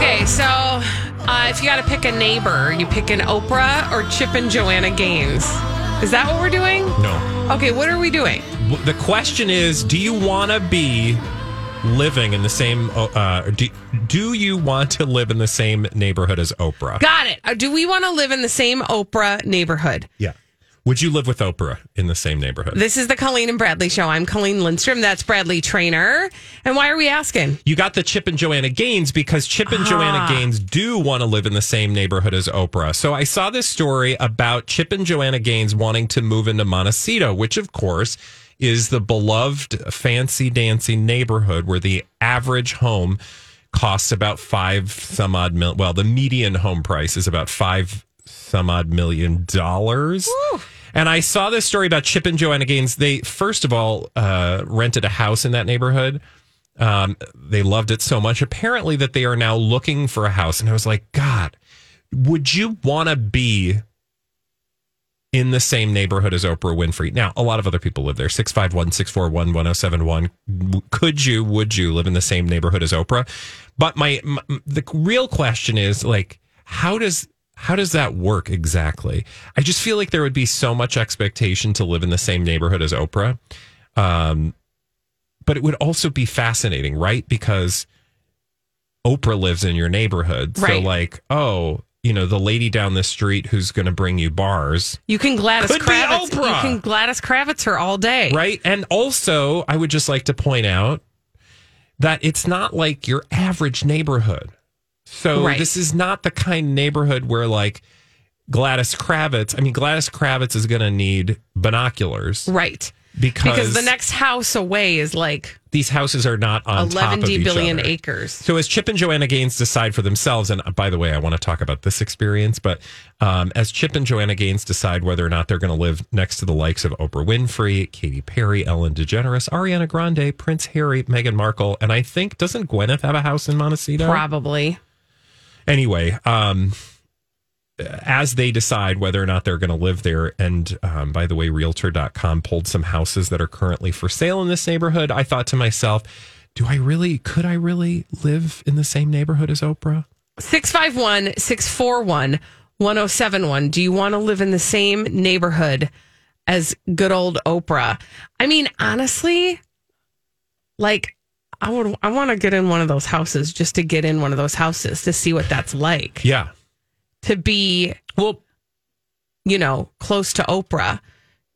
Okay, so uh, if you got to pick a neighbor, you pick an Oprah or Chip and Joanna Gaines. Is that what we're doing? No. Okay, what are we doing? The question is do you want to be living in the same, uh, do, do you want to live in the same neighborhood as Oprah? Got it. Uh, Do we want to live in the same Oprah neighborhood? Yeah. Would you live with Oprah in the same neighborhood? This is the Colleen and Bradley show. I'm Colleen Lindstrom. That's Bradley Traynor. And why are we asking? you got the Chip and Joanna Gaines because Chip and ah. Joanna Gaines do want to live in the same neighborhood as Oprah. So I saw this story about Chip and Joanna Gaines wanting to move into Montecito, which of course is the beloved fancy dancy neighborhood where the average home costs about five some odd mil. Well, the median home price is about five some odd million dollars. And I saw this story about Chip and Joanna Gaines. They first of all uh, rented a house in that neighborhood. Um, they loved it so much, apparently, that they are now looking for a house. And I was like, God, would you want to be in the same neighborhood as Oprah Winfrey? Now, a lot of other people live there 651 641 1071. Could you, would you live in the same neighborhood as Oprah? But my, my the real question is like, how does how does that work exactly? I just feel like there would be so much expectation to live in the same neighborhood as Oprah. Um, but it would also be fascinating, right? Because Oprah lives in your neighborhood. So, Right. like, oh, you know, the lady down the street who's going to bring you bars, You can Gladys Kravitz. You can Gladys Kravitz her all day. right? And also, I would just like to point out that it's not like your average neighborhood. So, Right. this is not the kind of neighborhood where, like, Gladys Kravitz, I mean, Gladys Kravitz is going to need binoculars Right. because, Because the next house away is like these houses are not on 11 top of each other. acres. So as Chip and Joanna Gaines decide for themselves, and uh, by the way, I want to talk about this experience, but um, as Chip and Joanna Gaines decide whether or not they're going to live next to the likes of Oprah Winfrey, Katy Perry, Ellen DeGeneres, Ariana Grande, Prince Harry, Meghan Markle, and I think doesn't Gwyneth have a house in Montecito? Probably. Anyway, um, as they decide whether or not they're going to live there, and um, by the way, realtor.com pulled some houses that are currently for sale in this neighborhood, I thought to myself, do I really, could I really live in the same neighborhood as Oprah? 651 641 1071. Do you want to live in the same neighborhood as good old Oprah? I mean, honestly, like, I would, I want to get in one of those houses just to get in one of those houses to see what that's like. Yeah. To be, Well, you know, close to Oprah,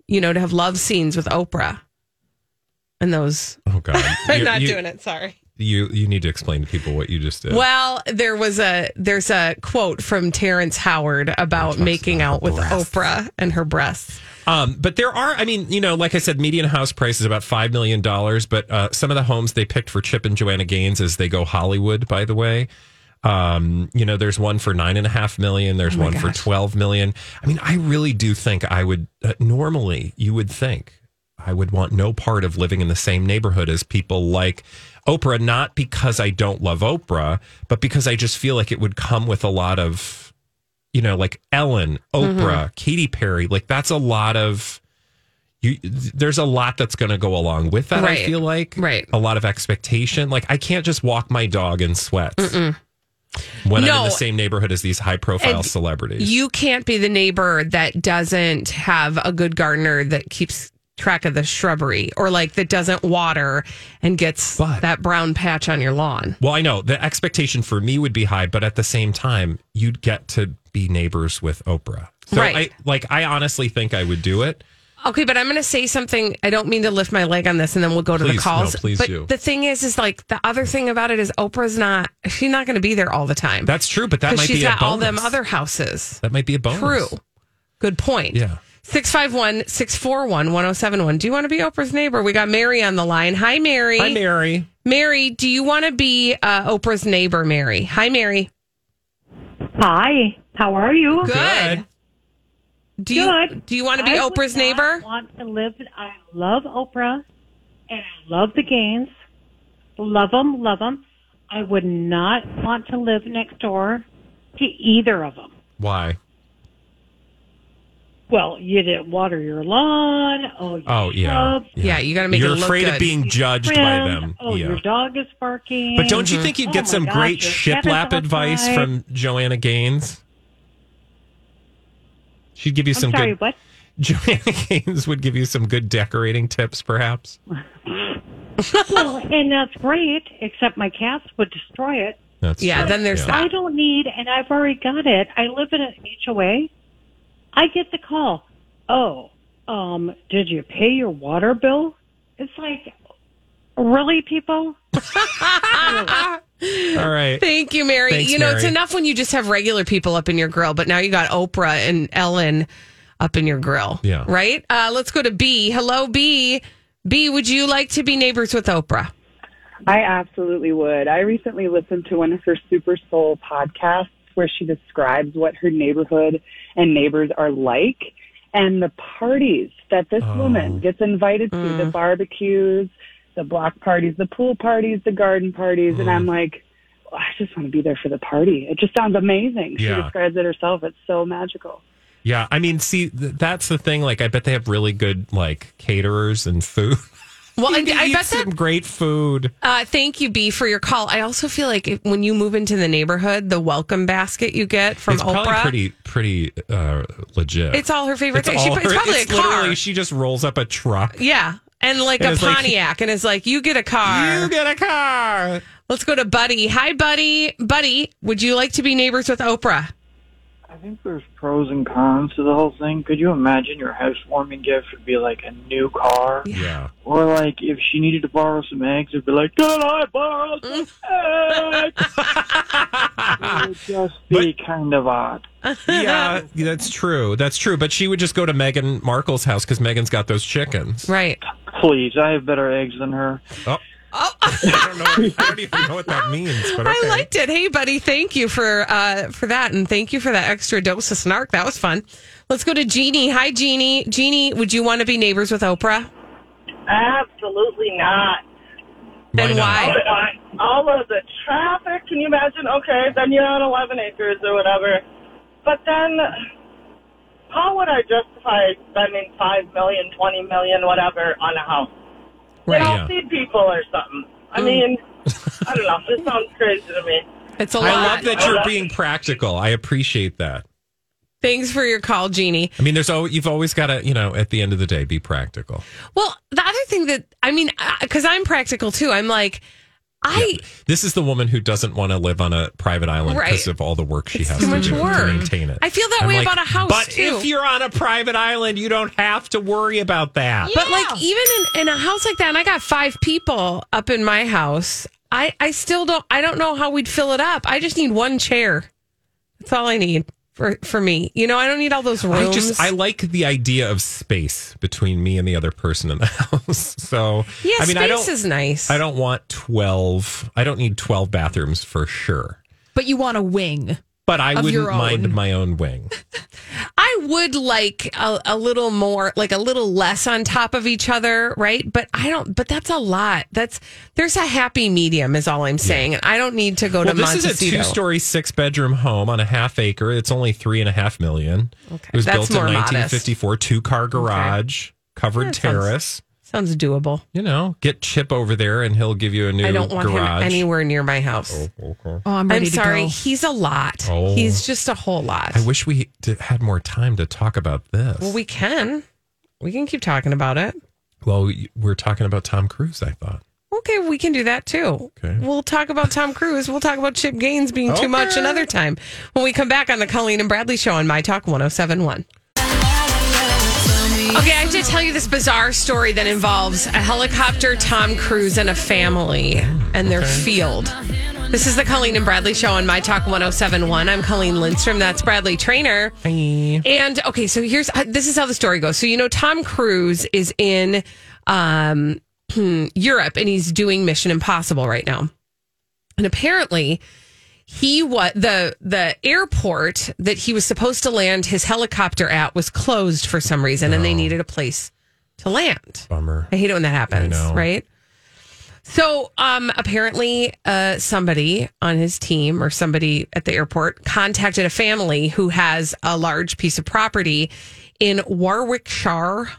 you know, to have love scenes with Oprah. And those, oh God. I'm You- not you, doing it. Sorry. You, you need to explain to people what you just did. Well, there was a there's a quote from Terrence Howard about making out with breasts. Oprah and her breasts. Um, but there are, I mean, you know, like I said, median house price is about $5 million. But uh, some of the homes they picked for Chip and Joanna Gaines as they go Hollywood, by the way. Um, you know, there's one for nine and a half million. There's Oh one for gosh. 12 million. I mean, I really do think I would, uh, normally, you would think I would want no part of living in the same neighborhood as people like Oprah, not because I don't love Oprah, but because I just feel like it would come with a lot of, you know, like Ellen, Oprah, Mm-hmm. Katy Perry. Like that's a lot of. You, there's a lot that's going to go along with that. I feel like Right. a lot of expectation. Like I can't just walk my dog in sweats when I'm in the same neighborhood as these high profile celebrities. You can't be the neighbor that doesn't have a good gardener that keeps track of the shrubbery or like that doesn't water and gets But- that brown patch on your lawn. Well, I know the expectation for me would be high, but at the same time, you'd get to be neighbors with Oprah. So Right. I like I honestly think I would do it. Okay, but I'm going to say something. I don't mean to lift my leg on this, and then we'll go to the calls. no, please but do. the thing is, is like the other thing about it is Oprah's not. She's not going to be there all the time. That's true, but that might she's be a got bonus. all them other houses. that might be a bonus. True. Good point. Yeah. 651 641 1071. Do you want to be Oprah's neighbor? We got Mary on the line. Hi, Mary. Hi, Mary. Mary, do you want to be uh, Oprah's neighbor, Mary? Hi, Mary. Hi, how are you? Good. Do you, Good. Do you want to be I would Oprah's not neighbor? Want to live? I love Oprah, and I love the Gaines. Love them, love them. I would not want to live next door to either of them. Why? Well, you didn't water your lawn. Oh, you Oh yeah. shrubs, Yeah, you got to make You're it look afraid good. of being judged by trimmed. them. Oh, yeah. your dog is barking. But don't you think you'd Oh get my some gosh, great your cat is shiplap advice outside. from Joanna Gaines? She'd give you I'm some sorry, good. what? Joanna Gaines would give you some good decorating tips, perhaps. Well, and that's great, except my cats would destroy it. That's Yeah, true. then there's Yeah. that. I don't need, and I've already got it. I live in an HOA. I get the call. Oh, um, did you pay your water bill? It's like, really, people? All right. Thank you, Mary. Thanks, you know, it's enough when you just have regular people up in your grill, but now you got Oprah and Ellen up in your grill. Yeah. Right? Uh, let's go to B. Hello, B. B, would you like to be neighbors with Oprah? I absolutely would. I recently listened to one of her Super Soul podcasts where she describes what her neighborhood and neighbors are like and the parties that this Oh. woman gets invited to, Mm. the barbecues, the block parties, the pool parties, the garden parties. And Mm. I'm like, "Oh, I just want to be there for the party. It just sounds amazing. She Yeah. describes it herself. It's so magical. Yeah, I mean, see, th- that's the thing. Like, I bet they have really good like caterers and food. Well, I, can I eat bet some that. great food. Uh, thank you, B, for your call. I also feel like if, when you move into the neighborhood, the welcome basket you get from it's Oprah, pretty, pretty uh, legit. it's all her favorite It's thing. She, all it's her- probably it's a car. literally she just rolls up a truck. yeah. And like And a it's like- Pontiac, and is like, you get a car. You get a car. Let's go to Buddy. Hi, Buddy. Buddy, would you like to be neighbors with Oprah? I think there's pros and cons to the whole thing. Could you imagine your housewarming gift would be like a new car? Yeah. Or like if she needed to borrow some eggs, it'd be like, Can I borrow some mm. eggs? it would just be kind of odd. Yeah, that's true. That's true. But she would just go to Meghan Markle's house because Meghan's got those chickens. Right. Please, I have better eggs than her. Oh. Oh, I don't know. I don't even know what that means. But okay. I liked it. Hey, buddy, thank you for uh, for that, and thank you for that extra dose of snark. That was fun. Let's go to Jeannie. Hi, Jeannie. Jeannie, would you want to be neighbors with Oprah? Absolutely not. Then not? why? All of the traffic, can you imagine? Okay, then you're on 11 acres or whatever. But then, how would I justify spending $5 million, $20 million, whatever, on a house? Right. You know, Yeah. feed people or something. I mm. mean, I don't know. This sounds crazy to me. It's a lot. I love that you're being practical. I appreciate that. Thanks for your call, Jeannie. I mean, there's always, you've always got to, you know, at the end of the day, be practical. Well, the other thing that I mean, uh, because I'm practical too. I'm like, I This is the woman who doesn't want to live on a private island Right. because of all the work she It's has too to much do work. to maintain it. I feel that I'm way like, about a house But too. if you're on a private island, you don't have to worry about that. But like even in, in a house like that, and I got five people up in my house. I I still don't. I don't know how we'd fill it up. I just need one chair. That's all I need for for me. You know, I don't need all those rooms. I just I like the idea of space between me and the other person in the house. So yeah, I mean, space I don't is nice. I don't want twelve. I don't need twelve bathrooms for sure. But you want a wing. But I wouldn't mind my own wing. I would like a, a little more, like a little less on top of each other, right? But I don't. But that's a lot. That's there's a happy medium, is all I'm saying. And I don't need to go Well, to this is a two-story, six-bedroom home on a half acre. It's only three and a half million. Okay, It was that's built in more modest. 1954. Two-car garage, covered That sounds- terrace. Sounds doable. You know, get Chip over there, and he'll give you a new I don't want garage. him anywhere near my house. Oh, okay. Oh, I'm ready I'm to sorry. go. He's a lot. Oh. He's just a whole lot. I wish we did, had more time to talk about this. well, we can. We can keep talking about it. Well, y- we're talking about Tom Cruise, I thought. Okay, we can do that too. Okay. We'll talk about Tom Cruise. We'll talk about Chip Gaines being too much Okay. another time when we come back on the Colleen and Bradley show on My Talk 1071. Okay, I have to tell you this bizarre story that involves a helicopter, Tom Cruise, and a family and their field. This is the Colleen and Bradley show on My Talk 1071. I'm Colleen Lindstrom. That's Bradley Traynor. And okay, so here's this is how the story goes. So you know, Tom Cruise is in um, Europe and he's doing Mission Impossible right now, and apparently he was the the airport that he was supposed to land his helicopter at was closed for some reason, and they needed a place to land. Bummer. I hate it when that happens, right? So, um, apparently, uh, somebody on his team or somebody at the airport contacted a family who has a large piece of property in Warwickshire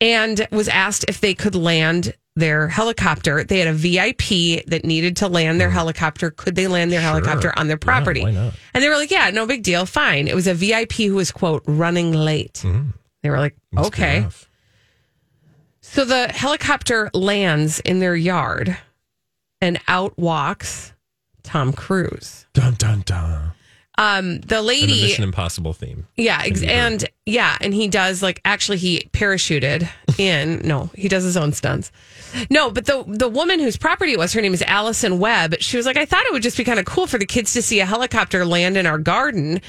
and was asked if they could land their helicopter. They had a VIP that needed to land their helicopter. Could they land their Sure. helicopter on their Yeah, property? not? And they were like, yeah, no big deal. Fine. It was a VIP who was, quote, running late. Hmm. They were like. Must okay. So the helicopter lands in their yard and out walks Tom Cruise. Dun dun dun. Um, the And the lady, Mission Impossible theme. yeah, ex- and yeah, and he does like actually he parachuted in. no, he does his own stunts. No, but the the woman whose property it was, her name is Allison Webb. She was like, I thought it would just be kind of cool for the kids to see a helicopter land in our garden.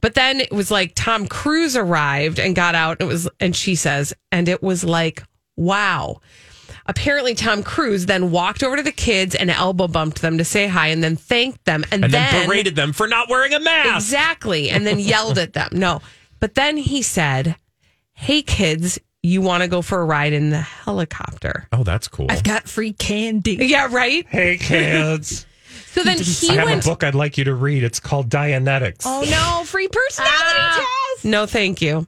But then it was like Tom Cruise arrived and got out. It was, and she says, and it was like, wow. Apparently, Tom Cruise then walked over to the kids and elbow bumped them to say hi, and then thanked them, and, And then, berated them for not wearing a mask. Exactly. And then yelled at them. No. But then he said, Hey, kids, you want to go for a ride in the helicopter? Oh, that's cool. I've got free candy. Yeah, right. Hey, kids. So then he I have went. a book I'd like you to read. It's called Dianetics. Oh no, free personality ah. test. No, thank you.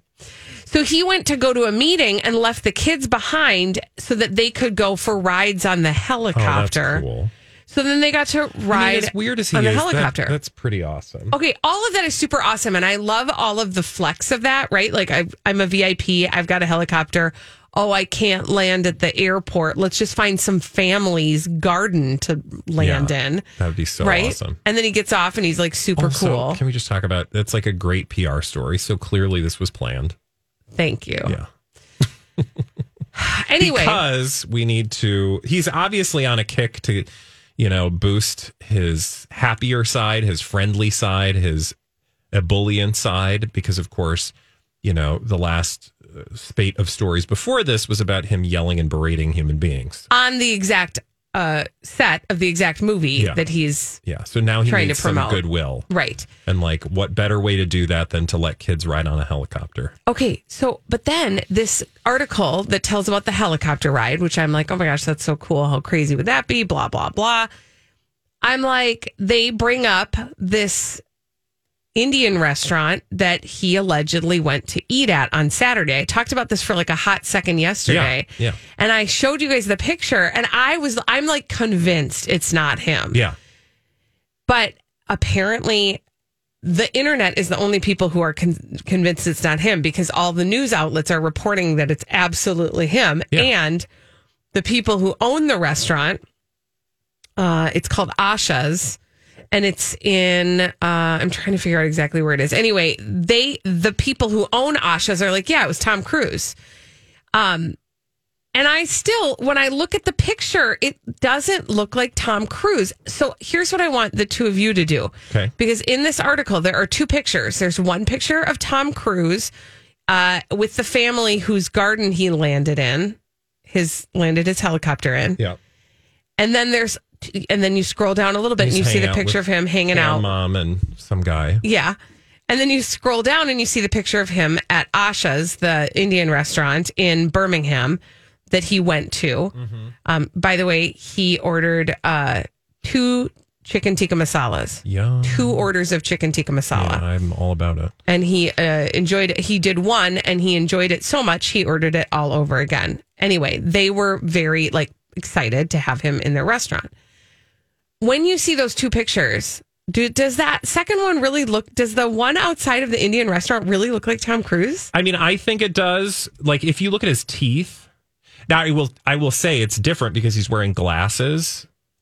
So he went to go to a meeting and left the kids behind so that they could go for rides on the Oh, that's helicopter. cool. So then they got to I mean, ride as weird as he on the is, that- helicopter. that's pretty awesome. Okay, all of that is super awesome, and I love all of the flex of that. Right, like I've, I'm a VIP. I've got a helicopter. Oh, I can't land at the airport. Let's just find some family's garden to land Yeah, in. That would be so right, awesome. and then he gets off, and he's like super Also, cool. Can we just talk about that's like a great PR story. So clearly this was planned. Thank you. Yeah. Anyway, Because we need to he's obviously on a kick to, you know, boost his happier side, his friendly side, his ebullient side, because of course, you know, the last uh, spate of stories before this was about him yelling and berating human beings. on the exact uh, set of the exact movie Yeah. that he's Yeah. So now he Trying to promote. goodwill. right. And like what better way to do that than to let kids ride on a helicopter? Okay, so but then this article that tells about the helicopter ride, which I'm like, oh my gosh, that's so cool. How crazy would that be? Blah blah blah. I'm like, they bring up this Indian restaurant that he allegedly went to eat at on Saturday. I talked about this for like a hot second yesterday. Yeah, yeah. And I showed you guys the picture and I was I'm like convinced it's not him. Yeah. But apparently, the internet is the only people who are con- convinced it's not him because all the news outlets are reporting that it's absolutely him. Yeah. And the people who own the restaurant, uh, it's called Asha's. And it's in. Uh, I'm trying to figure out exactly where it is. Anyway, they the people who own Asha's are like, yeah, it was Tom Cruise. Um, and I still, when I look at the picture, it doesn't look like Tom Cruise. So here's what I want the two of you to do. Okay. Because in this article, there are two pictures. There's one picture of Tom Cruise uh, with the family whose garden he landed in, his landed his helicopter in. Yeah. And then there's, and then you scroll down a little bit He's and you see the picture of him hanging out. mom and some guy. Yeah. And then you scroll down and you see the picture of him at Asha's, the Indian restaurant in Birmingham that he went to. Mm-hmm. Um, by the way, he ordered uh, two chicken tikka masalas, Yeah. two orders of chicken tikka masala. Yeah, I'm all about it. And he uh, enjoyed it. He did one and he enjoyed it so much he ordered it all over again. Anyway, they were very like excited to have him in their restaurant. When you see those two pictures, do, does that second one really look? Does the one outside of the Indian restaurant really look like Tom Cruise? I mean, I think it does. Like, if you look at his teeth, Now I will I will say it's different because he's wearing glasses.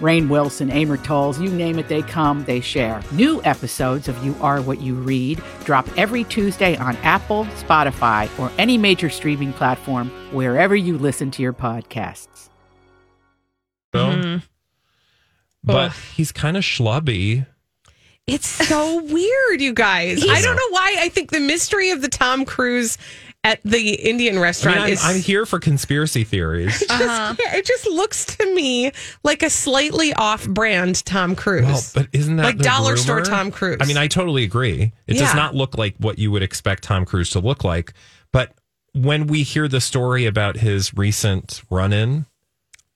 Rainn Wilson, Amor Towles, you name it, they come, they share. New episodes of You Are What You Read drop every Tuesday on Apple, Spotify, or any major streaming platform wherever you listen to your podcasts. Hmm. But Ugh. he's kind of schlubby. It's so weird, you guys. I don't know why. I think the mystery of the Tom Cruise at the Indian I restaurant mean, I'm, is. I'm here for conspiracy theories. just, yeah, it just looks to me like a slightly off-brand Tom Cruise. Well, but isn't that like the dollar store? Tom Cruise? I mean, I totally agree. It Yeah. does not look like what you would expect Tom Cruise to look like. But when we hear the story about his recent run-in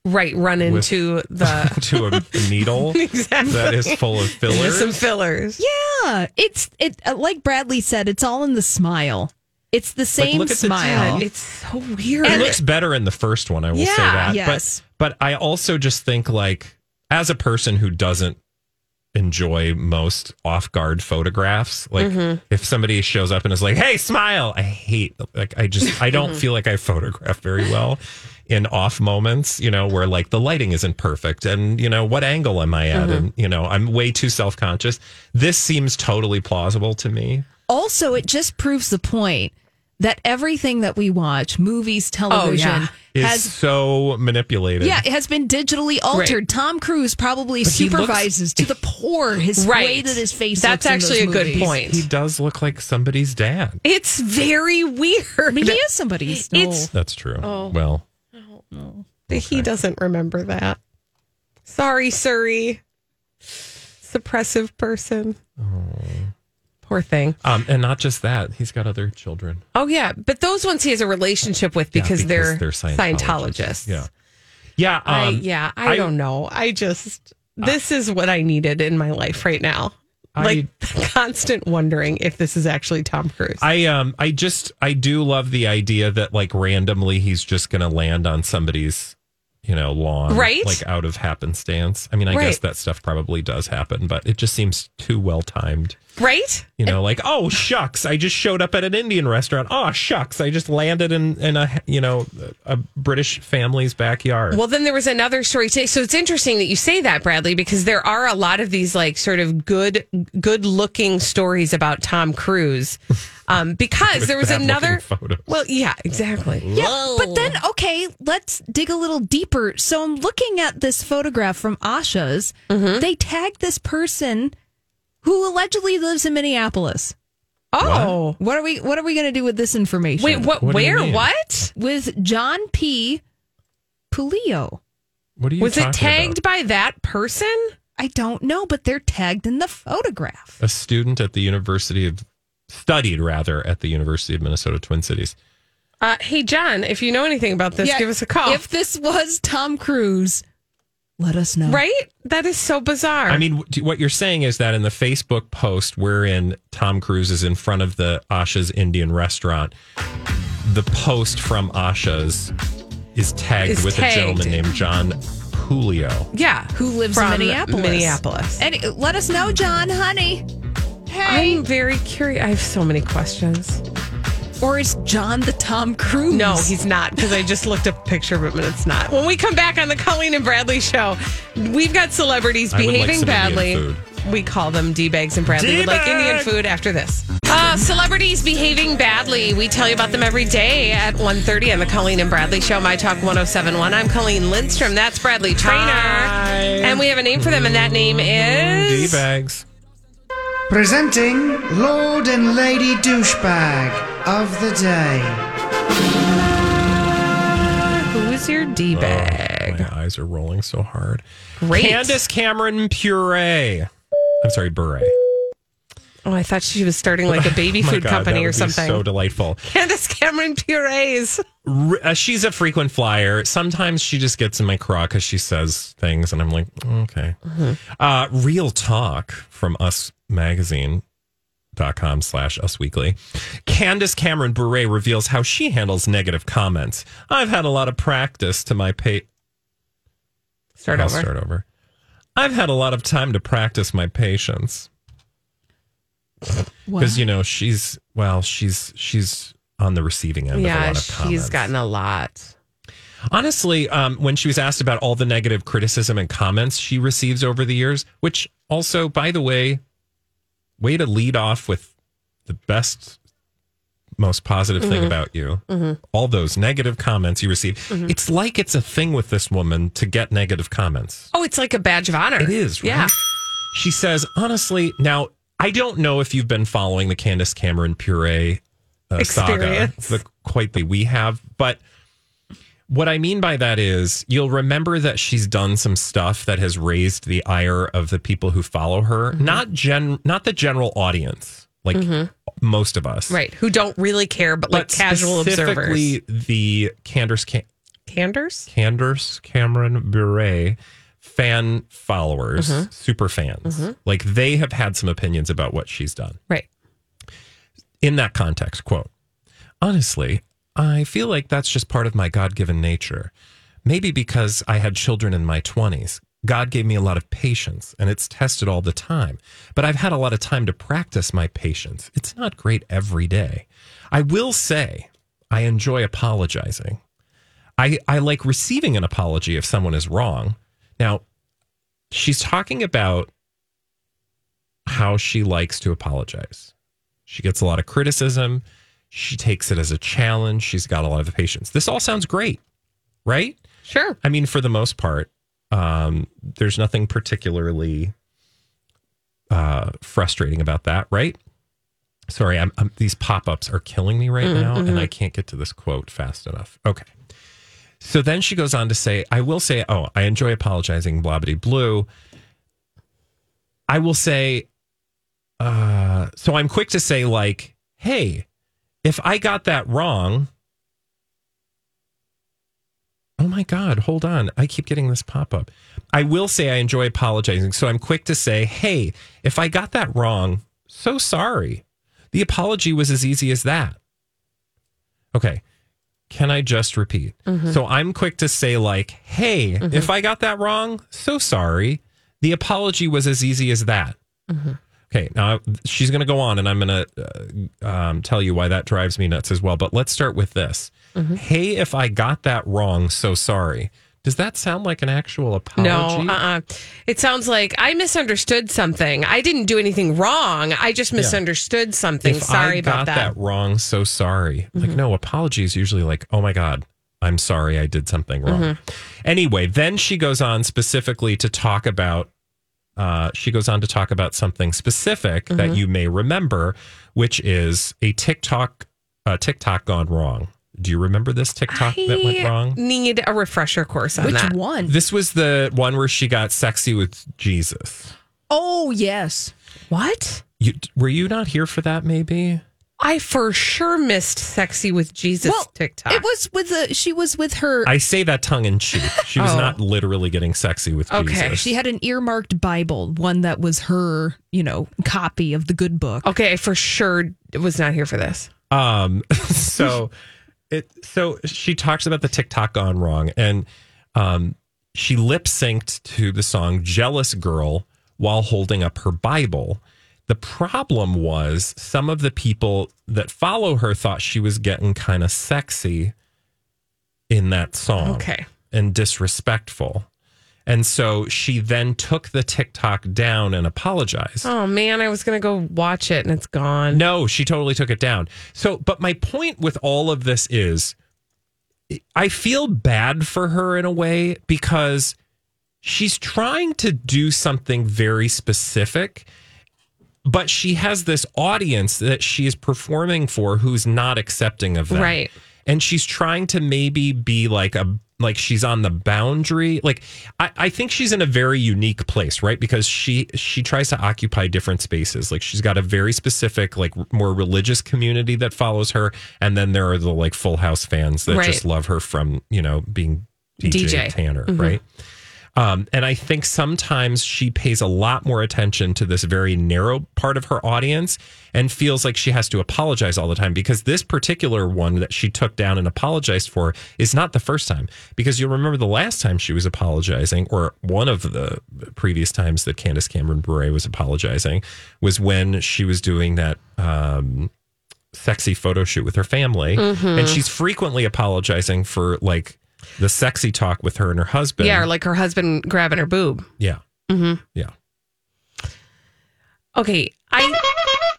right run with- into the to a, a needle exactly that is full of With fillers, some fillers. Yeah, it's it uh, like Bradley said. It's all in the smile. It's the same look at the smile. It's so weird. it looks better in the first one. I will say that. yes. But but I also just think like as a person who doesn't enjoy most off guard photographs, like Mm-hmm. if somebody shows up and is like, "Hey, smile," I hate like I just I don't feel like I photograph very well in off moments, you know, where like the lighting isn't perfect and you know what angle am I at, Mm-hmm. and you know I'm way too self conscious. This seems totally plausible to me. also, it just proves the point that everything that we watch, movies, oh, television, oh, Is has so manipulated. yeah, it has been digitally altered. Tom Cruise probably But he looks- supervises to the poor his Right. way that his face. That's looks in actually those a good point. He does look like somebody's dad. It's very weird. I mean, he is somebody's. It's- That's true. Oh. Well, He doesn't remember that. Sorry, Suri. Suppressive person. Oh. Poor thing. um, and not just that, he's got other children. Oh yeah, but those ones he has a relationship with because, Yeah, they're, Scientologists. Scientologists. Yeah, yeah, I, um, yeah. I, don't know. I just this is what I needed in my life right now. I- like constant wondering if this is actually Tom Cruise. I um, I just I do love the idea that like randomly he's just going to land on somebody's, you know, lawn, Right. Like out of happenstance. I mean, I Right. guess that stuff probably does happen, but it just seems too well timed. Right? You know, like oh shucks, I just showed up at an Indian restaurant. Oh shucks, I just landed in in a you know a British family's backyard. Well, then there was another story today. So it's interesting that you say that, Bradley, because there are a lot of these like sort of good, good looking stories about Tom Cruise. Um, because there was another. photos. Well, yeah, exactly. Yeah, but then okay, let's dig a little deeper. So I'm looking at this photograph from Asha's. Mm-hmm. They tagged this person who allegedly lives in Minneapolis. Oh, What are we what are we going to do with this information? wait, what? What where? What? with John P. Pulio. what are you Was it tagged about? by that person? I don't know, but they're tagged in the photograph. a student at the University of studied rather at the University of Minnesota Twin Cities. Uh, hey, John, if you know anything about this, Yeah, give us a call. If this was Tom Cruise, let us know. right? That is so bizarre. I mean, what you're saying is that in the Facebook post wherein Tom Cruise is in front of the Asha's Indian restaurant, the post from Asha's is tagged Is with tagged. a gentleman named John Julio. yeah. Who lives From in Minneapolis? Minneapolis. And uh, let us know, John, honey. Hey. I'm very curious. I have so many questions. Or is John the Tom Cruise? No, he's not because I just looked up a picture of him and it's not. When we come back on the Colleen and Bradley show, we've got celebrities I would like behaving badly. We call them D bags and Bradley would like Indian food after this. Uh, celebrities behaving badly. We tell you about them every day at 1.30 on the Colleen and Bradley show, My Talk 1071. I'm Colleen Lindstrom. That's Bradley Traynor. And we have a name for them, and that name is. D bags. Presenting Lord and Lady Douchebag of the Day. Who's your D bag? My eyes are rolling so hard. Great. Candace Cameron Puree. I'm sorry, Bure. Oh, I thought she was starting like a baby Oh food God, company that or would be something. So delightful. Candace Cameron purees. Uh, she's a frequent flyer. Sometimes she just gets in my craw because she says things, and I'm like, okay. Uh, Real talk from Us Magazine. Dot com slash us weekly. Candace Cameron Bure reveals how she handles negative comments. I've had a lot of practice to my pay. Start I'll over. start over. I've had a lot of time to practice my patience because you know she's well, she's she's on the receiving end of a Yeah, lot of she's comments. gotten a lot. Honestly, um, when she was asked about all the negative criticism and comments she receives over the years, which also, by the way, way to lead off with the best, most positive thing Mhm. about you. Mhm. All those negative comments you receive. Mhm. It's like it's a thing with this woman to get negative comments. Oh, it's like a badge of honor. It is, right? Yeah. She says, honestly, now I don't know if you've been following the Candace Cameron Puree uh, saga the, quite the we have, but what I mean by that is you'll remember that she's done some stuff that has raised the ire of the people who follow her, Mm-hmm. not gen, not the general audience, like Mhm. most of us, Right. Who don't really care, but, like casual observers. specifically the Candace Cam- Candors? Cameron Bure fan followers, Mhm. super fans. Mhm. Like they have had some opinions about what she's done. Right. In that context, quote, honestly, I feel like that's just part of my God given nature. Maybe because I had children in my 20s. God gave me a lot of patience and it's tested all the time. But I've had a lot of time to practice my patience. It's not great every day. I will say I enjoy apologizing. I, I like receiving an apology if someone is wrong. Now, she's talking about how she likes to apologize. She gets a lot of criticism. She takes it as a challenge. She's got a lot of patience. This all sounds great, right? Sure. I mean, for the most part, um, there's nothing particularly uh, frustrating about that, right? Sorry, I'm, I'm, these pop ups are killing me right Mm, now, and mhm. I can't get to this quote fast enough. Okay. So then she goes on to say, I will say, oh, I enjoy apologizing, blah, blah, blue. I will say, uh, so I'm quick to say, like, hey, if I got that wrong, oh my God, hold on. I keep getting this pop up. I will say I enjoy apologizing. So I'm quick to say, hey, if I got that wrong, so sorry. The apology was as easy as that. Okay. Can I just repeat? Mhm. So I'm quick to say, like, hey, Mhm. if I got that wrong, so sorry. The apology was as easy as that. Mhm. Okay, now she's going to go on, and I'm going to uh, um, tell you why that drives me nuts as well. But let's start with this. Mhm. Hey, if I got that wrong, so sorry. Does that sound like an actual apology? No, uh-uh. It sounds like I misunderstood something. I didn't do anything wrong. I just Yeah. misunderstood something. If Sorry about that. that. wrong, so sorry. Like, Mhm. no, apology is usually like, oh my God, I'm sorry I did something wrong. Mhm. Anyway, then she goes on specifically to talk about, uh, she goes on to talk about something specific that Mhm. you may remember, which is a TikTok, uh, TikTok gone wrong. Do you remember this TikTok that went wrong? Need a refresher course on that. one? This was the one where she got sexy with Jesus. Oh, yes. What? You, were you not here for that? Maybe. I for sure missed "Sexy with Jesus" Well, TikTok. It was with the, she was with her, I say that tongue in cheek. She was Oh. not literally getting sexy with Jesus. Okay. She had an earmarked Bible, one that was her, you know, copy of the good book. Okay, I for sure was not here for this. Um, so it so she talks about the TikTok gone wrong, and um, she lip synced to the song "Jealous Girl" while holding up her Bible. The problem was some of the people that follow her thought she was getting kind of sexy in that song, Okay. and disrespectful. And so she then took the TikTok down and apologized. Oh man, I was gonna go watch it and it's gone. No, she totally took it down. So, but my point with all of this is I feel bad for her in a way because she's trying to do something very specific but she has this audience that she is performing for who's not accepting of that. Right. And she's trying to maybe be like a like she's on the boundary. Like I, I think she's in a very unique place, right? Because she she tries to occupy different spaces. Like she's got a very specific, like more religious community that follows her. And then there are the like full house fans that Right. just love her from, you know, being DJ, DJ. Tanner, Mhm. right? Um, and I think sometimes she pays a lot more attention to this very narrow part of her audience and feels like she has to apologize all the time because this particular one that she took down and apologized for is not the first time. Because you'll remember the last time she was apologizing, or one of the previous times that Candace Cameron Bure was apologizing, was when she was doing that. Um, sexy photo shoot with her family Mhm. and she's frequently apologizing for like the sexy talk with her and her husband Yeah, or like her husband grabbing her boob. yeah Mm-hmm. yeah Okay, I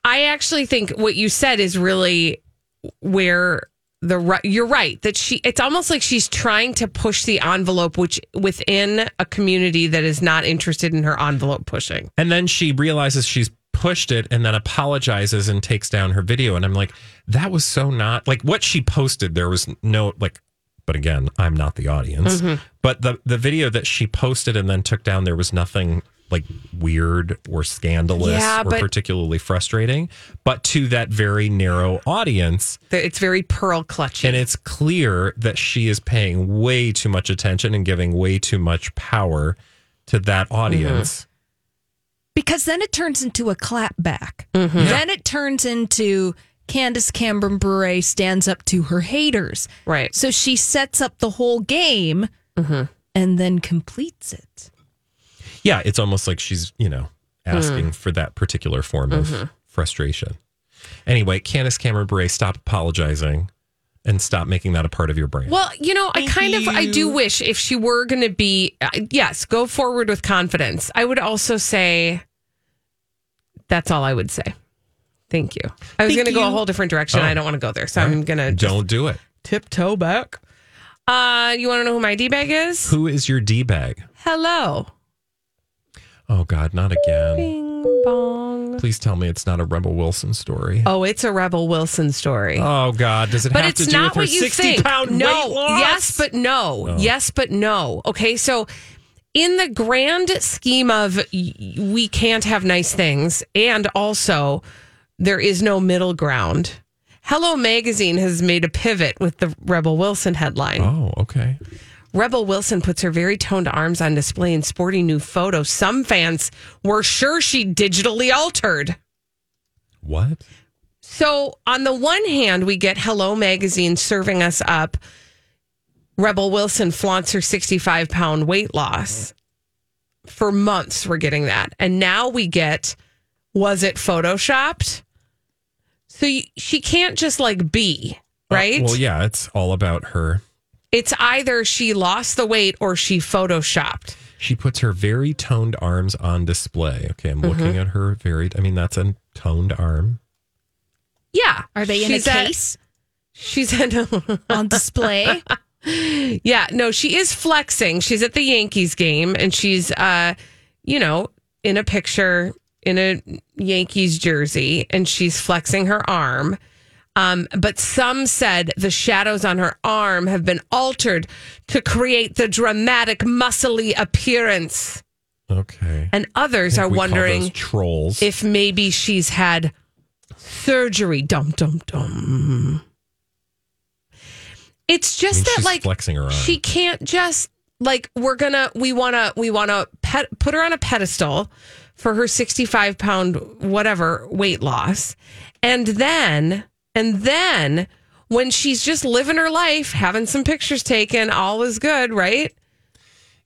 I actually think what you said is really where the you're right that she it's almost like she's trying to push the envelope which within a community that is not interested in her envelope pushing. And then she realizes she's pushed it and then apologizes and takes down her video. And I'm like, that was so not like what she posted. There was no like, but again, I'm not the audience. Mhm. But the the video that she posted and then took down, there was nothing like weird or scandalous Yeah, or but- particularly frustrating. But to that very narrow audience, It's very pearl clutching. and it's clear that she is paying way too much attention and giving way too much power to that audience. because then it turns into a clapback. Mm-hmm. Then it turns into Candace Cameron Bure stands up to her haters. Right. So she sets up the whole game Mm-hmm. and then completes it. Yeah, it's almost like she's, you know, asking for that particular form of Mhm. frustration. Anyway, Candace Cameron Bure, stop apologizing and stop making that a part of your brain. Well, you know, I kind of I do wish if she were going to be uh, yes, go forward with confidence. I would also say that's all I would say. Thank you. I was going to go a whole different direction. Oh. I don't want to go there. So All I'm going to Don't do it. tiptoe back. Uh, you want to know who my D bag is? Who is your D bag? Hello. Oh God, not again. Bing bong. Please tell me it's not a Rebel Wilson story. Oh, it's a Rebel Wilson story. Oh God, does it but have it's to do not with her what you sixty think. pound no, yes, but no. Oh. Yes, but no. Okay, so in the grand scheme of we can't have nice things, and also there is no middle ground. Hello Magazine has made a pivot with the Rebel Wilson headline. Oh, okay. Rebel Wilson puts her very toned arms on display in sporty new photos. Some fans were sure she digitally altered. What? So, on the one hand, we get Hello Magazine serving us up. Rebel Wilson flaunts her 65 pound weight loss. For months, we're getting that. And now we get, was it photoshopped? So you, she can't just like be, right? Uh, well, yeah, it's all about her. It's either she lost the weight or she photoshopped. She puts her very toned arms on display. Okay, I'm looking Mhm. at her very. I mean, that's a toned arm. Yeah. Are they in She's a at- case She's in on display? yeah, no, she is flexing. She's at the Yankees game and she's uh, you know, in a picture in a Yankees jersey and she's flexing her arm. Um, but some said the shadows on her arm have been altered to create the dramatic muscly appearance. Okay. And others are think we call wondering trolls. if maybe she's had surgery. Dum dum dum. It's I just mean, that like flexing her arm. she can't just like we're gonna we wanna we wanna pet, put her on a pedestal for her 65 pound whatever weight loss and then and then when she's just living her life having some pictures taken all is good right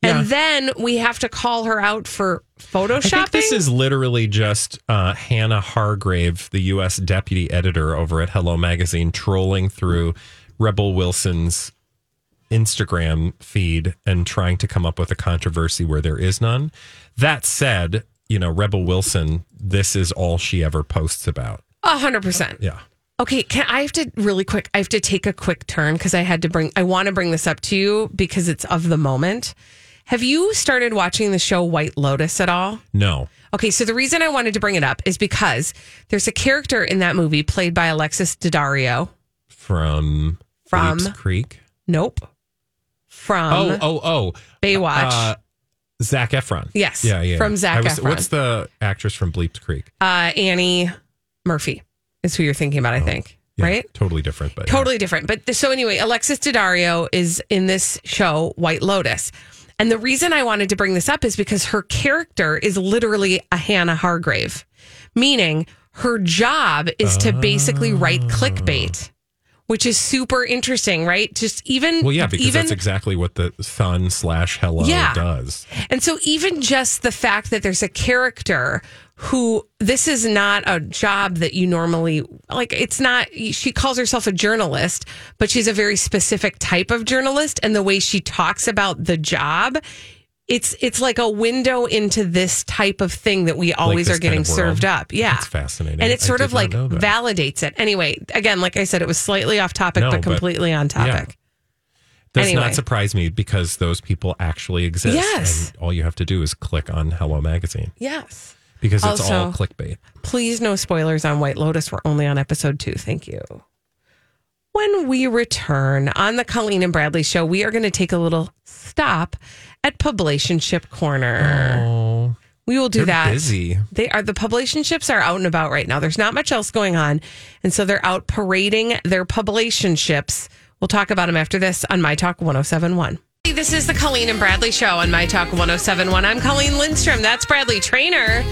and then we have to call her out for photoshopping I think this is literally just uh, Hannah Hargrave, the U.S. deputy editor over at Hello Magazine, trolling through Rebel Wilson's Instagram feed and trying to come up with a controversy where there is none. That said, you know, Rebel Wilson, this is all she ever posts about. A hundred percent Yeah. Okay, can I have to really quick? I have to take a quick turn because I had to bring. I want to bring this up to you because it's of the moment. Have you started watching the show White Lotus at all? No. Okay, so the reason I wanted to bring it up is because there's a character in that movie played by Alexis Daddario. From From- Bleeps Creek. Nope. From oh, oh, oh. Baywatch. Uh, Zac Efron. Yes, Yeah, yeah. from Zac I was- Efron. What's the actress from Bleeps Creek? uh, Annie Murphy is who you're thinking about, I think. Yeah, Right? Totally different, but Totally different. But th- so anyway, Alexis Daddario is in this show, White Lotus. And the reason I wanted to bring this up is because her character is literally a Hannah Hargrave, meaning her job is to basically write clickbait, which is super interesting, right? Just even Well, yeah, because even that's exactly what the Sun slash Hello Yeah. does. And so, even just the fact that there's a character who this is not a job that you normally like, it's not, she calls herself a journalist, but she's a very specific type of journalist. And the way she talks about the job, it's it's like a window into this type of thing that we always this are getting kind of served up. Yeah. it's fascinating. And it sort did of like validates it. Anyway, again, like I said, it was slightly off topic, No, but but- completely on topic. Does Anyway. not surprise me because those people actually exist. Yes. And all you have to do is click on Hello Magazine Yes. because it's all clickbait. Please, no spoilers on White Lotus. We're only on episode two. Thank you. When we return on the Colleen and Bradley show, we are going to take a little stop at Publicationship Corner. Oh, we will do they're that. busy. They are the publicationships are out and about right now. There's not much else going on, and so they're out parading their publicationships. We'll talk about them after this on My Talk 1071. This is the Colleen and Bradley show on My Talk 1071. I'm Colleen Lindstrom. That's Bradley Traynor.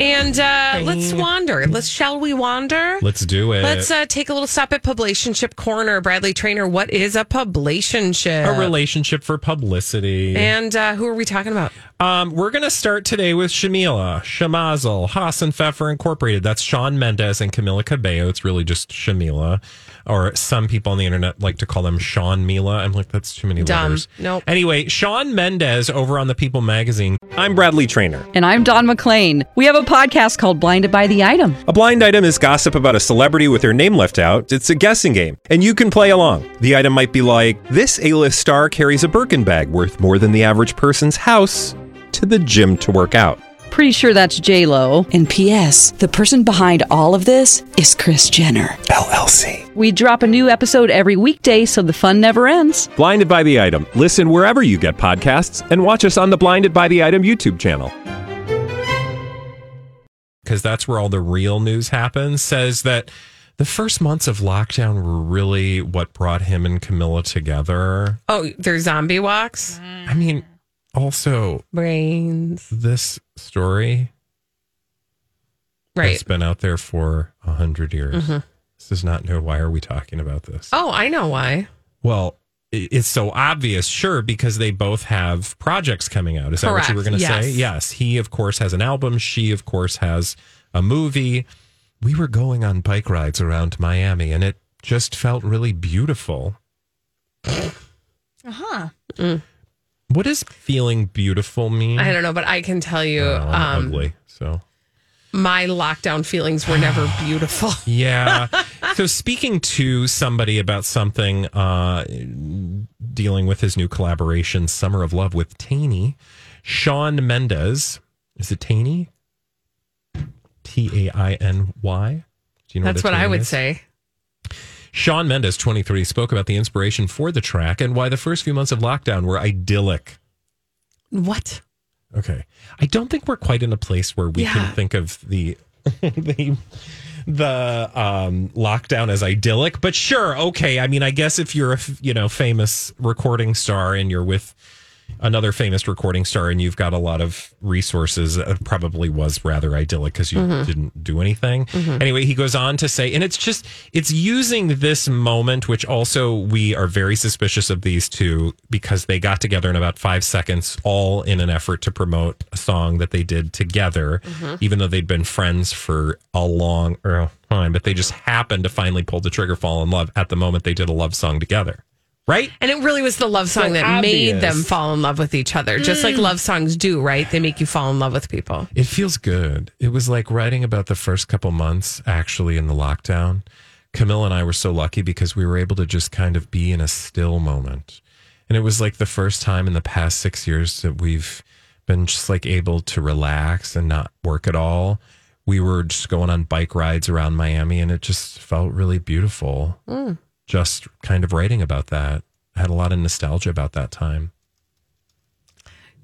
And uh, let's wander. Let's shall we wander? Let's do it. Let's uh, take a little stop at Publicationship Corner. Bradley Traynor, what is a publicationship? a relationship for publicity. And uh, who are we talking about? Um, we're going to start today with Shamila, Shamazel, Haas and Pfeffer Incorporated. That's Shawn Mendes and Camila Cabello. It's really just Shamila, or some people on the internet like to call them Sean Mila. I'm like, that's too many Dumb. letters. Nope. Anyway, Shawn Mendes over on the People magazine. I'm Bradley Traynor. And I'm Don McClain. We have a podcast called Blinded by the Item. A blind item is gossip about a celebrity with their name left out. It's a guessing game, and you can play along. The item might be like this: A-list star carries a Birkin bag worth more than the average person's house to the gym to work out. Pretty sure that's J Lo. And P.S. The person behind all of this is Kris Jenner. LLC. We drop a new episode every weekday, so the fun never ends. Blinded by the item. Listen wherever you get podcasts, and watch us on the Blinded by the Item YouTube channel. because that's where all the real news happens, says that the first months of lockdown were really what brought him and Camila together. Oh, there's zombie walks? I mean, also, Brains. this story Right. has been out there for a hundred years. Mhm. This is not new. Why are we talking about this? Oh, I know why. Well, it's so obvious, sure, because they both have projects coming out. Is that what you Correct. were going to say? Yes. Yes. He, of course, has an album. She, of course, has a movie. We were going on bike rides around Miami, and it just felt really beautiful. Uh huh. What does feeling beautiful mean? I don't know, but I can tell you, Oh, I'm um, ugly. So my lockdown feelings were never beautiful. Yeah. so speaking to somebody about something uh dealing with his new collaboration, Summer of Love with Tainy, Shawn Mendes. Is it Tainy? T A I N Y. Do you know That's what, I Tainy would is? say. Shawn Mendes, 23, spoke about the inspiration for the track and why the first few months of lockdown were idyllic. What? Okay. I don't think we're quite in a place where we Yeah. can think of the the the um lockdown as idyllic, but sure, okay. I mean, I guess if you're a you know famous recording star and you're with another famous recording star and you've got a lot of resources, it probably was rather idyllic because you Mhm. didn't do anything. Mhm. Anyway, he goes on to say, and it's just it's using this moment, which also we are very suspicious of these two because they got together in about five seconds, all in an effort to promote a song that they did together, Mhm. even though they'd been friends for a long er, time. But they just happened to finally pull the trigger, fall in love at the moment they did a love song together. Right? And it really was the love song So that made them fall in love with each other, just like Mm. love songs do, right? They make you fall in love with people. It feels good. It was like writing about the first couple months actually in the lockdown. Camille and I were so lucky because we were able to just kind of be in a still moment. And And it was like the first time in the past six years that we've been just like able to relax and not work at all. We were just going on bike rides around Miami and it just felt really beautiful. Mm. Just kind of writing about that. I had a lot of nostalgia about that time.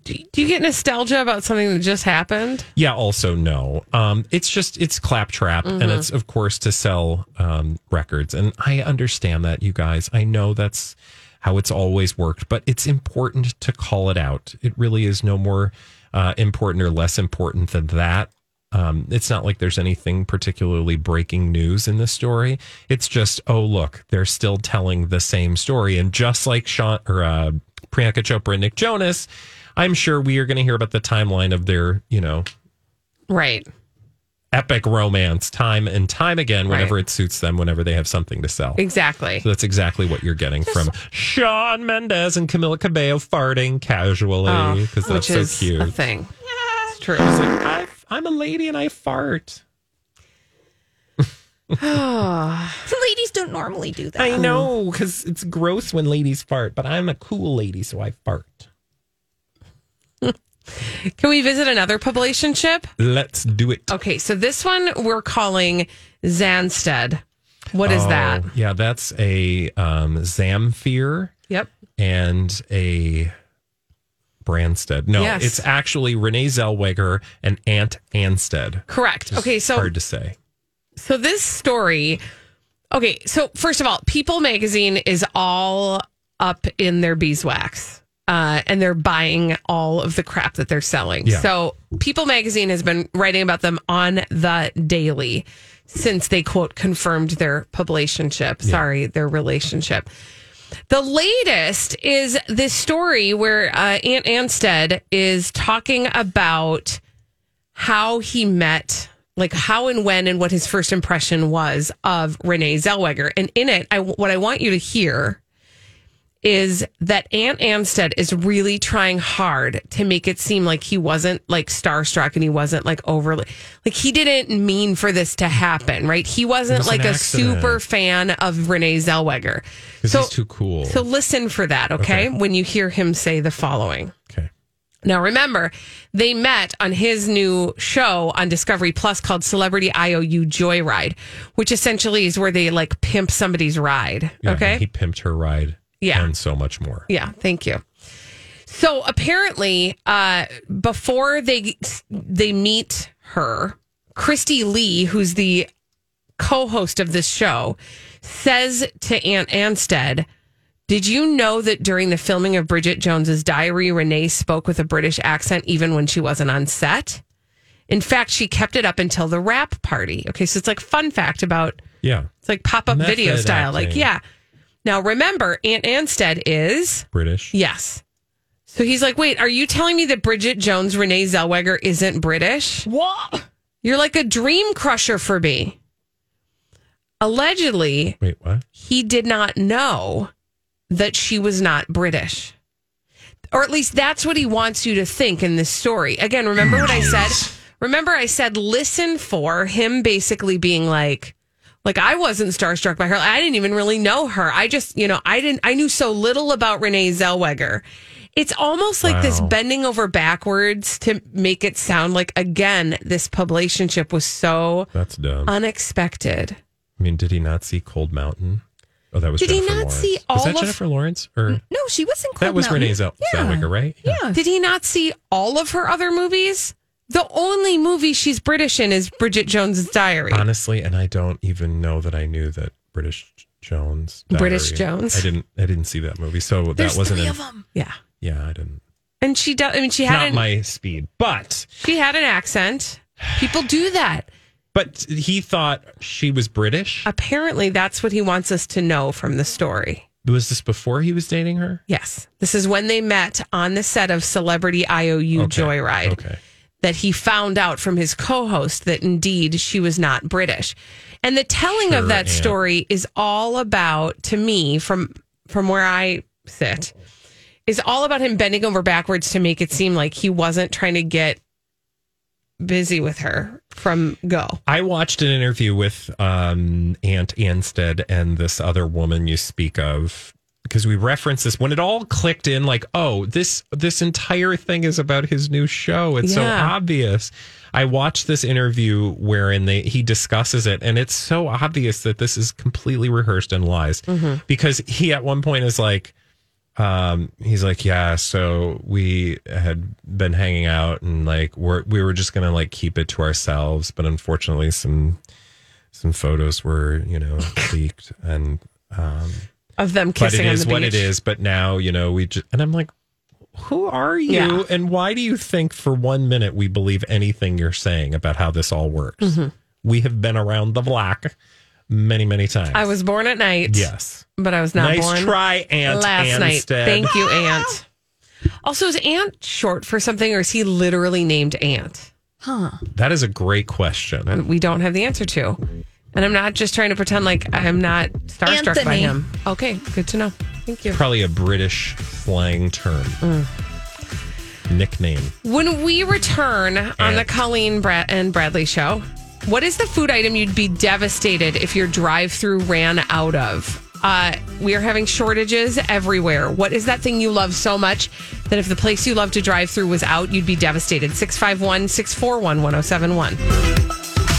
Do, do you get nostalgia about something that just happened? Yeah, also no. Um, it's just it's claptrap, and Mhm. it's of course to sell um, records, and I understand that, you guys. I know that's how it's always worked, but it's important to call it out. It really is no more uh, important or less important than that. Um, it's not like there's anything particularly breaking news in this story. It's just, oh look, they're still telling the same story, and just like Sean or uh, Priyanka Chopra and Nick Jonas, I'm sure we are going to hear about the timeline of their, you know, Right. epic romance time and time again whenever Right. it suits them, whenever they have something to sell. Exactly. So that's exactly what you're getting from Shawn Mendes and Camila Cabello farting casually Oh, because that's which so is cute. a thing. It's true. She's like, I, I'm a lady and I fart. The ladies don't normally do that. I know because it's gross when ladies fart, but I'm a cool lady, so I fart. Can we visit another publication ship? Let's do it. Okay, so this one we're calling Zanstead. What is Oh, that? Yeah, that's a um, Zamfir. Yep. and a Branstead. No, Yes. it's actually Renee Zellweger and Ant Anstead. Correct. Okay, so hard to say. So this story, okay. So first of all, People Magazine is all up in their beeswax, uh, and they're buying all of the crap that they're selling. Yeah. So People Magazine has been writing about them on the daily since they quote confirmed their publicationship. Sorry, their relationship. The latest is this story where uh, Ant Anstead is talking about how he met, like how and when and what his first impression was of Renee Zellweger. And in it, I, what I want you to hear is that Ant Anstead is really trying hard to make it seem like he wasn't like starstruck and he wasn't like overly like he didn't mean for this to happen, right? He wasn't was like a accident. super fan of Renee Zellweger. So- he's too cool. So listen for that, okay? Okay. When you hear him say the following. Okay. Now remember, they met on his new show on Discovery Plus called Celebrity IOU Joyride, which essentially is where they like pimp somebody's ride. Yeah, okay. He pimped her ride. Yeah. And so much more. Yeah, thank you. So apparently, uh, before they they meet her, Christy Lee, who's the co-host of this show, says to Ant Anstead, "Did you know that during the filming of Bridget Jones's Diary, Renee spoke with a British accent even when she wasn't on set? In fact, she kept it up until the wrap party. Okay, so it's like fun fact about Yeah. it's like pop up video style. Like, yeah. Now remember, Ant Anstead is British. Yes. So he's like, wait, are you telling me that Bridget Jones, Renee Zellweger isn't British? What? You're like a dream crusher for me. Allegedly, Wait, what? he did not know that she was not British. Or at least that's what he wants you to think in this story. Again, remember what I said? Remember I said listen for him basically being like like I wasn't starstruck by her. I didn't even really know her. I just, you know, I didn't I knew so little about Renee Zellweger. It's almost like this bending over backwards to make it sound like again this publicationship was so That's dumb. unexpected. I mean, did he not see Cold Mountain? Oh, that was Did he not Lawrence. see all Was that of- Jennifer Lawrence? Or No, she was in Cold that was Mountain. Renee Zell- Yeah. Zellweger, right? Yeah. Did he not see all of her other movies? The only movie she's British in is Bridget Jones's Diary. Honestly, and I don't even know that I knew that British Jones. British Jones? I didn't. I didn't see that movie, so There's that wasn't. three an- of them. Yeah, Yeah, I didn't. and she does. I mean, she had Not an, my speed, but she had an accent. People do that. but he thought she was British. Apparently, that's what he wants us to know from the story. Was this before he was dating her? Yes, this is when they met on the set of Celebrity IOU Okay. Joyride. Okay. That he found out from his co-host that indeed she was not British, and the telling of that yeah. story is all about to me from from where I sit is all about him bending over backwards to make it seem like he wasn't trying to get busy with her from go. I watched an interview with um, Ant Anstead and this other woman you speak of, because we referenced this when it all clicked in like oh this this entire thing is about his new show. It's so obvious. I watched this interview wherein they he discusses it and it's so obvious that this is completely rehearsed and lies. Mhm. because he at one point is like um he's like yeah so we had been hanging out and like we're we were just gonna like keep it to ourselves but unfortunately some some photos were you know leaked and um Of them but kissing it on is the what it is. but now you know we just and i'm like who are you Yeah. and why do you think for one minute we believe anything you're saying about how this all works Mhm. we have been around the block many many times I was born at night. Yes. But I was not born. Nice born try, Aunt last night. Thank you, Ant. Also, is Ant short for something or is he literally named Ant? Huh. that is a great question We don't have the answer to. And I'm not just trying to pretend like I'm not starstruck by him. Okay, good to know. Thank you. probably a british slang term Mm. nickname When we return on the Colleen Brad and Bradley show, what is the food item you'd be devastated if your drive through ran out of? Uh, we are having shortages everywhere. What is that thing you love so much that if the place you love to drive through was out, you'd be devastated? 651 641 1071.